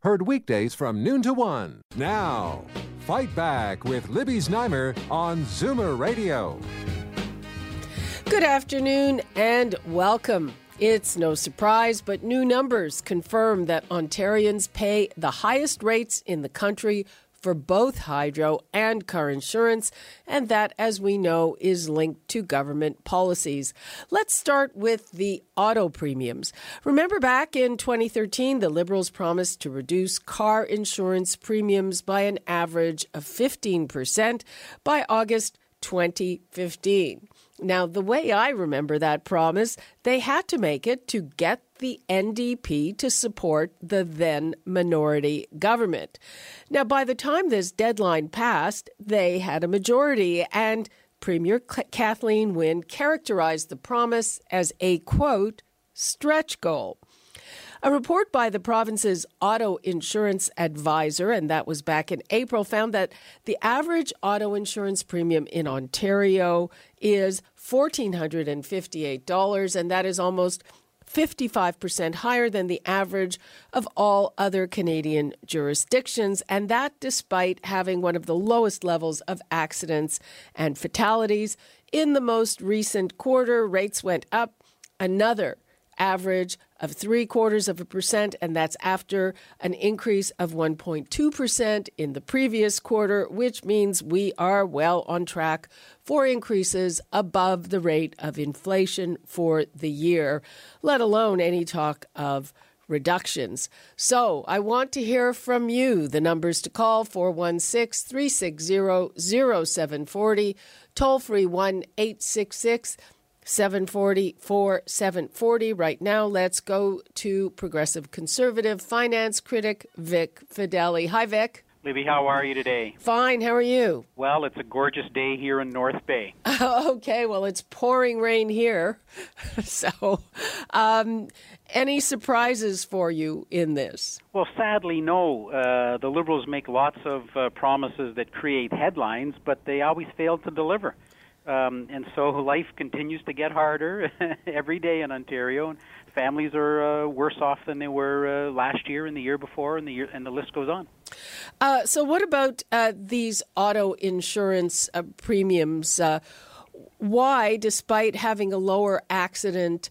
heard weekdays from noon to one. Now, Fight Back with Libby Znaimer on Zoomer Radio. Good afternoon and welcome. It's no surprise, but new numbers confirm that Ontarians pay the highest rates in the country for both hydro and car insurance, and that, as we know, is linked to government policies. Let's start with the auto premiums. Remember back in 2013, the Liberals promised to reduce car insurance premiums by an average of 15% by August 2015. Now, the way I remember that promise, they had to make it to get the NDP to support the then minority government. Now, by the time this deadline passed, they had a majority, and Premier Kathleen Wynne characterized the promise as a quote, stretch goal. A report by the province's auto insurance advisor, and that was back in April, found that the average auto insurance premium in Ontario is $1,458, and that is almost 55% higher than the average of all other Canadian jurisdictions, and that despite having one of the lowest levels of accidents and fatalities. In the most recent quarter, rates went up another average of three quarters of a percent, and that's after an increase of 1.2% in the previous quarter, which means we are well on track for increases above the rate of inflation for the year, let alone any talk of reductions. So I want to hear from you. The numbers to call 416 360 0740, toll free 1 866 740 740. Right now, let's go to progressive conservative finance critic Vic Fedeli. Hi, Vic. Libby, how are you today? Fine. How are you? Well, it's a gorgeous day here in North Bay. okay. Well, it's pouring rain here. so, um, any surprises for you in this? Well, sadly, no. Uh, the Liberals make lots of uh, promises that create headlines, but they always fail to deliver. Um, and so life continues to get harder every day in Ontario, and families are uh, worse off than they were uh, last year and the year before, and the year, and the list goes on. Uh, so, what about uh, these auto insurance uh, premiums? Uh, why, despite having a lower accident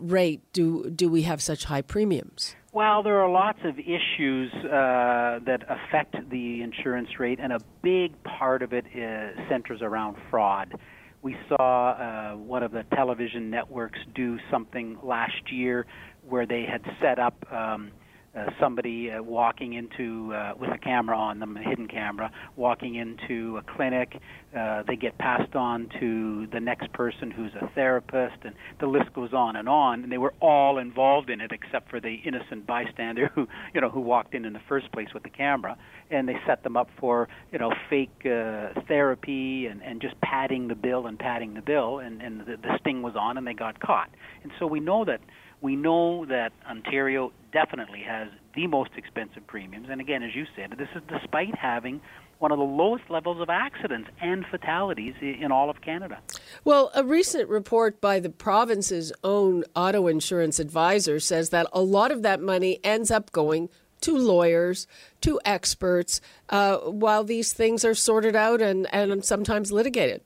rate, do do we have such high premiums? Well, there are lots of issues uh, that affect the insurance rate, and a big part of it is, centers around fraud. We saw uh, one of the television networks do something last year where they had set up um, uh, somebody uh, walking into uh, with a camera on them, a hidden camera, walking into a clinic. Uh, they get passed on to the next person who's a therapist, and the list goes on and on. And they were all involved in it, except for the innocent bystander who, you know, who walked in in the first place with the camera. And they set them up for, you know, fake uh, therapy and and just padding the bill and padding the bill, and and the, the sting was on, and they got caught. And so we know that we know that Ontario definitely has the most expensive premiums. And again, as you said, this is despite having one of the lowest levels of accidents and fatalities in all of Canada. Well, a recent report by the province's own auto insurance advisor says that a lot of that money ends up going to lawyers, to experts, uh, while these things are sorted out and, and sometimes litigated.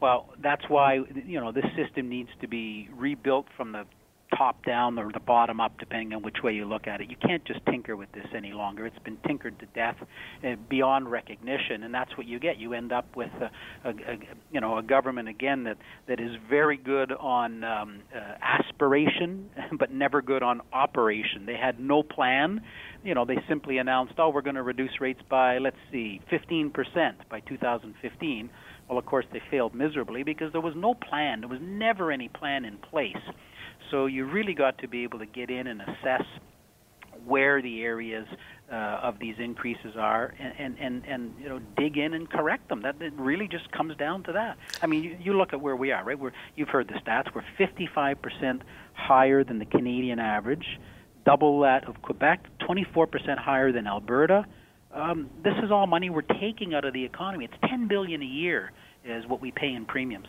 Well, that's why you know this system needs to be rebuilt from the top down or the bottom up, depending on which way you look at it. You can't just tinker with this any longer. It's been tinkered to death uh, beyond recognition, and that's what you get. You end up with a, a, a you know a government again that that is very good on um, uh, aspiration, but never good on operation. They had no plan. You know, they simply announced, "Oh, we're going to reduce rates by let's see, 15% by 2015." Well, of course, they failed miserably because there was no plan. There was never any plan in place. So you really got to be able to get in and assess where the areas uh, of these increases are, and, and, and, and you know dig in and correct them. That it really just comes down to that. I mean, you, you look at where we are, right? We're, you've heard the stats. We're 55% higher than the Canadian average, double that of Quebec, 24% higher than Alberta. Um, this is all money we're taking out of the economy. It's 10 billion a year is what we pay in premiums.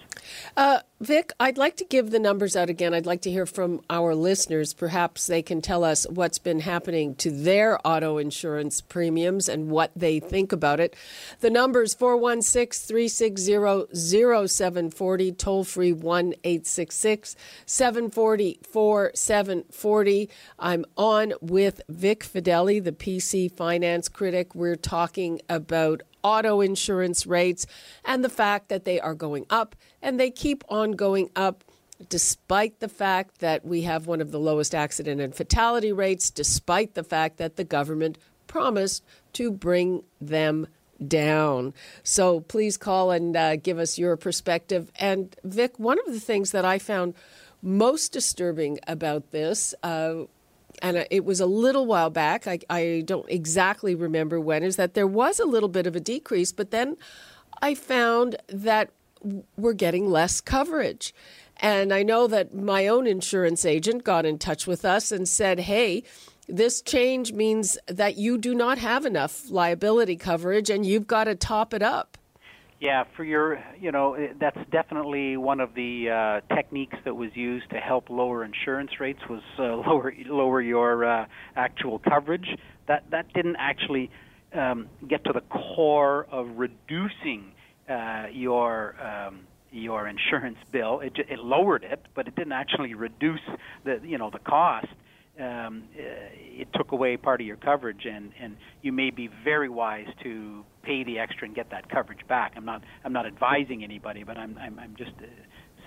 Uh, Vic, I'd like to give the numbers out again. I'd like to hear from our listeners. Perhaps they can tell us what's been happening to their auto insurance premiums and what they think about it. The numbers 416 360 0740, toll free 1 866 740 4740. I'm on with Vic Fedeli, the PC finance critic. We're talking about auto insurance rates and the fact that they are going up and they keep on going up despite the fact that we have one of the lowest accident and fatality rates, despite the fact that the government promised to bring them down. So please call and uh, give us your perspective. And Vic, one of the things that I found most disturbing about this uh, and uh, it was a little while back. I, I don't exactly remember when. Is that there was a little bit of a decrease, but then I found that we're getting less coverage. And I know that my own insurance agent got in touch with us and said, hey, this change means that you do not have enough liability coverage and you've got to top it up. Yeah, for your, you know, that's definitely one of the uh, techniques that was used to help lower insurance rates was uh, lower lower your uh, actual coverage. That that didn't actually um, get to the core of reducing uh, your um, your insurance bill. It, it lowered it, but it didn't actually reduce the you know the cost um, uh, it took away part of your coverage, and, and you may be very wise to pay the extra and get that coverage back. I'm not I'm not advising anybody, but I'm I'm, I'm just uh,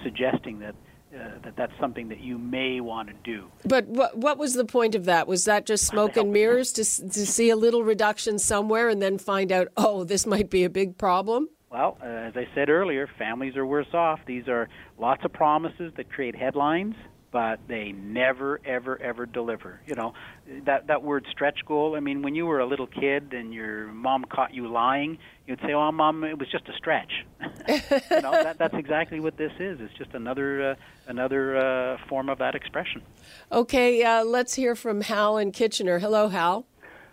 suggesting that. Uh, that that's something that you may want to do. But what what was the point of that? Was that just smoke and mirrors to to see a little reduction somewhere and then find out oh this might be a big problem? Well, uh, as I said earlier, families are worse off. These are lots of promises that create headlines but they never ever ever deliver you know. That that word stretch goal i mean when you were a little kid and your mom caught you lying you'd say oh mom it was just a stretch. You know that that's exactly what this is. It's just another uh, another uh, form of that expression. Okay uh, let's hear from hal in kitchener. Hello hal.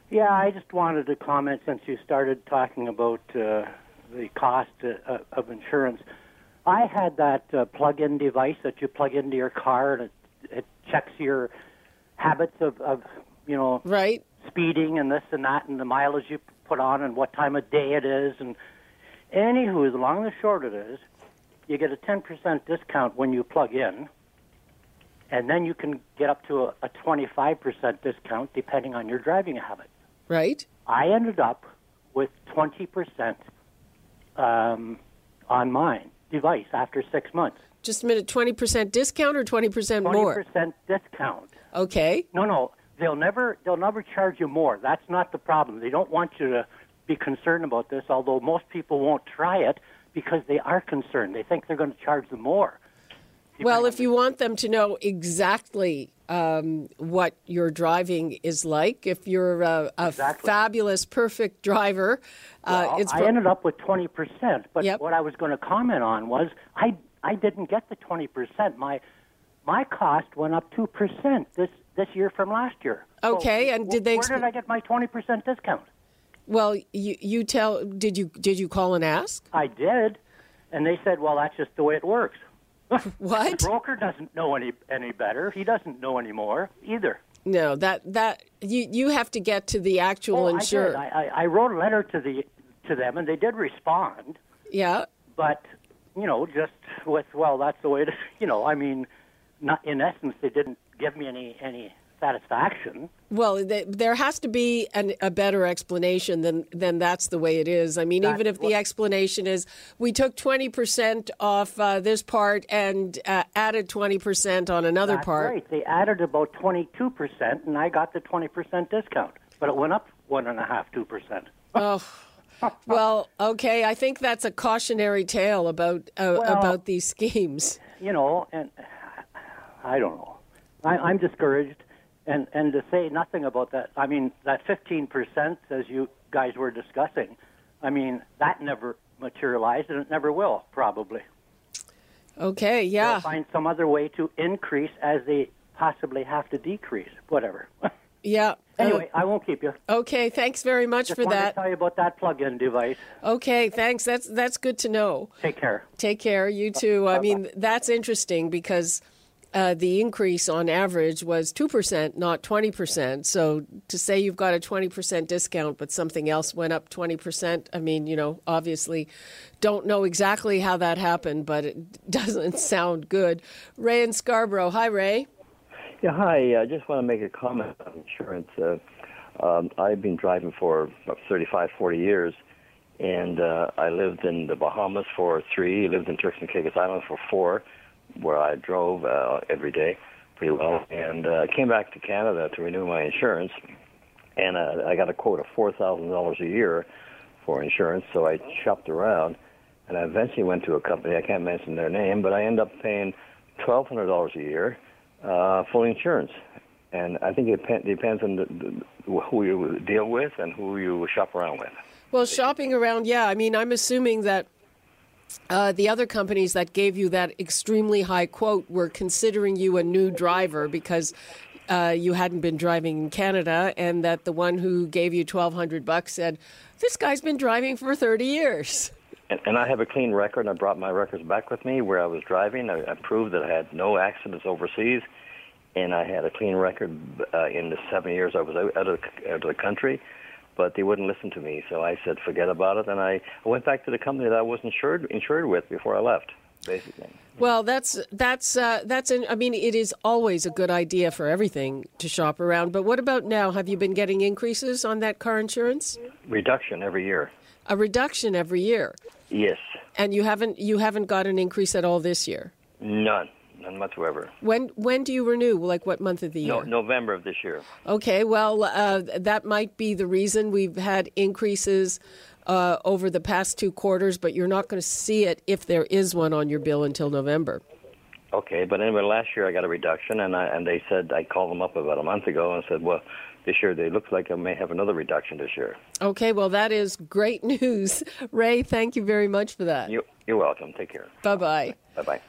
Yeah i just wanted to comment since you started talking about uh, the cost uh, of insurance I had that uh, plug-in device that you plug into your car, and it, it checks your habits of, of, you know, right speeding and this and that, and the mileage you put on, and what time of day it is, and anywho, as long as short it is, you get a 10% discount when you plug in, and then you can get up to a, a 25% discount depending on your driving habit. Right. I ended up with 20% um, on mine device after six months. Just a minute, 20% discount or 20% more? 20% discount. Okay. No, no, they'll never they'll never charge you more. That's not the problem. They don't want you to be concerned about this, although most people won't try it because they are concerned. They think they're going to charge them more. Well, if you want them to know exactly um, what your driving is like, if you're a, a exactly. fabulous, perfect driver, uh, it's. I ended up with twenty percent, but yep. what I was going to comment on was I I didn't get the twenty percent. My my cost went up two percent this this year from last year. Okay, so, and did they? Where did I get my twenty percent discount? Well, you you tell did you did you call and ask? I did, and they said, well, that's just the way it works. what? the broker doesn't know any any better. He doesn't know anymore either. No, that that you you have to get to the actual oh, insurer. I, did. I, I wrote a letter to the to them, and they did respond. Yeah. But you know, just with well, that's the way to you know. I mean, not in essence, they didn't give me any any satisfaction. Well, there has to be an, a better explanation than than that's the way it is. I mean, that's even if the explanation is we took twenty percent off uh, this part and uh, added twenty percent on another that's part. Right, they added about twenty two percent, and I got the twenty percent discount, but it went up one and a half, two percent. Oh. well, okay. I think that's a cautionary tale about uh, well, about these schemes. You know, and I don't know. I, I'm discouraged And and to say nothing about that, I mean that 15% as you guys were discussing, I mean that never materialized and it never will probably. Okay, yeah. They'll find some other way to increase as they possibly have to decrease, whatever. Yeah. Uh, anyway, I won't keep you. Okay, thanks very much Just for that. to tell you about that plug-in device. Okay, thanks. That's that's good to know. Take care. Take care. You too. I mean, that's interesting because uh, the increase on average was 2%, not 20%. So to say you've got a 20% discount, but something else went up 20%, I mean, you know, obviously don't know exactly how that happened, but it doesn't sound good. Ray in Scarborough. Hi, Ray. Yeah, hi. I just want to make a comment on insurance. Uh, um, I've been driving for about 35, 40 years, and uh, I lived in the Bahamas for three, lived in Turks and Caicos Islands for four, where I drove uh, every day pretty well, and uh, came back to Canada to renew my insurance, and uh, I got a quote of $4,000 a year for insurance, so I shopped around, and I eventually went to a company, I can't mention their name, but I ended up paying $1,200 a year uh, full insurance. And I think it depends on the, the, who you deal with and who you shop around with. Well, shopping around, yeah. I mean, I'm assuming that uh, the other companies that gave you that extremely high quote were considering you a new driver because uh, you hadn't been driving in Canada, and that the one who gave you 1,200 bucks said, "This guy's been driving for 30 years." And, and I have a clean record. I brought my records back with me where I was driving. I, I proved that I had no accidents overseas, and I had a clean record uh, in the seven years I was out, out, of, out of the country. But they wouldn't listen to me, so I said forget about it, and I, I went back to the company that I was insured insured with before I left, basically. Well, that's that's uh, that's. An, I mean, it is always a good idea for everything to shop around. But what about now? Have you been getting increases on that car insurance? Reduction every year. A reduction every year, Yes, and you haven't you haven't got an increase at all this year. none, none whatsoever. When when do you renew? Like what month of the year? No, November of this year. Okay, well, uh, that might be the reason we've had increases uh, over the past two quarters, but you're not going to see it if there is one on your bill until November. Okay, but anyway, last year I got a reduction, and I and they said I called them up about a month ago and said, well, this year they look like I may have another reduction this year. Okay, well, that is great news. Ray, thank you very much for that. You, you're welcome. Take care. Bye bye. Bye bye.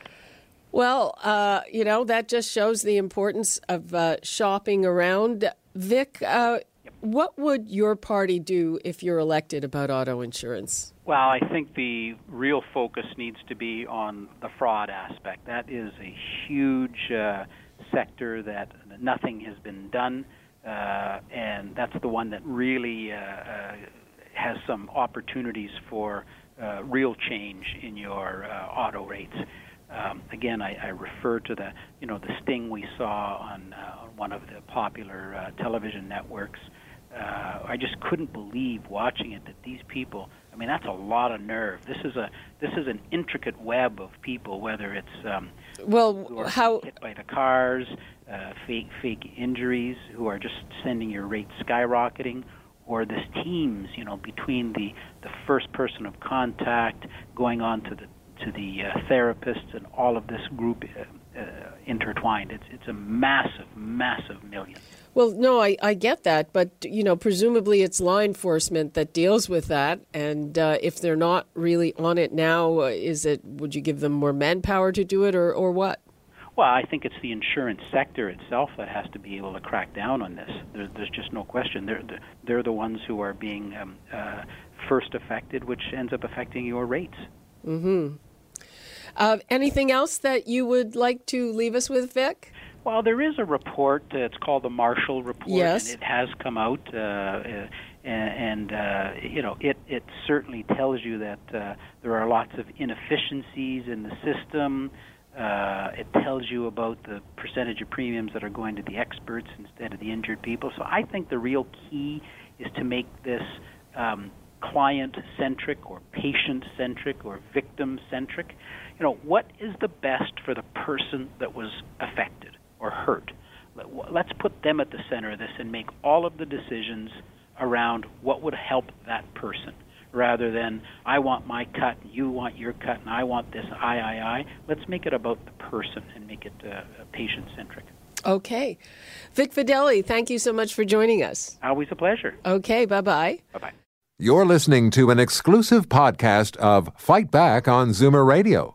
Well, uh, you know, that just shows the importance of uh, shopping around. Vic, uh, what would your party do if you're elected about auto insurance? Well, I think the real focus needs to be on the fraud aspect. That is a huge uh, sector that nothing has been done, uh, and that's the one that really uh, has some opportunities for real change in your auto rates. Um, again, I, I refer to the you know the sting we saw on, uh, on one of the popular uh, television networks. Uh, I just couldn't believe watching it that these people. I mean, that's a lot of nerve. This is a this is an intricate web of people. Whether it's um, who Well, are how hit by the cars, uh, fake fake injuries, who are just sending your rate skyrocketing, or this teams, you know, between the the first person of contact going on to the to the uh, therapists and all of this group uh, uh, intertwined. It's it's a massive, massive million. Well, no, I, I get that, but you know, presumably it's law enforcement that deals with that, and uh, if they're not really on it now, uh, is it? Would you give them more manpower to do it, or or what? Well, I think it's the insurance sector itself that has to be able to crack down on this. There, there's just no question. They're the, they're the ones who are being um, uh, first affected, which ends up affecting your rates. Uh, anything else that you would like to leave us with, Vic? Well, there is a report. It's called the Marshall Report, Yes. and it has come out. Uh, uh, and uh, you know, it it certainly tells you that uh, there are lots of inefficiencies in the system. Uh, it tells you about the percentage of premiums that are going to the experts instead of the injured people. So I think the real key is to make this um, client centric or patient centric or victim centric. You know, what is the best for the person that was affected or hurt? Let- Let's put them at the center of this and make all of the decisions around what would help that person rather than I want my cut, you want your cut, and I want this I, I, I. Let's make it about the person and make it uh, patient centric. Okay. Vic Fedeli, thank you so much for joining us. Always a pleasure. Okay, bye bye. Bye bye. You're listening to an exclusive podcast of Fight Back on Zoomer Radio,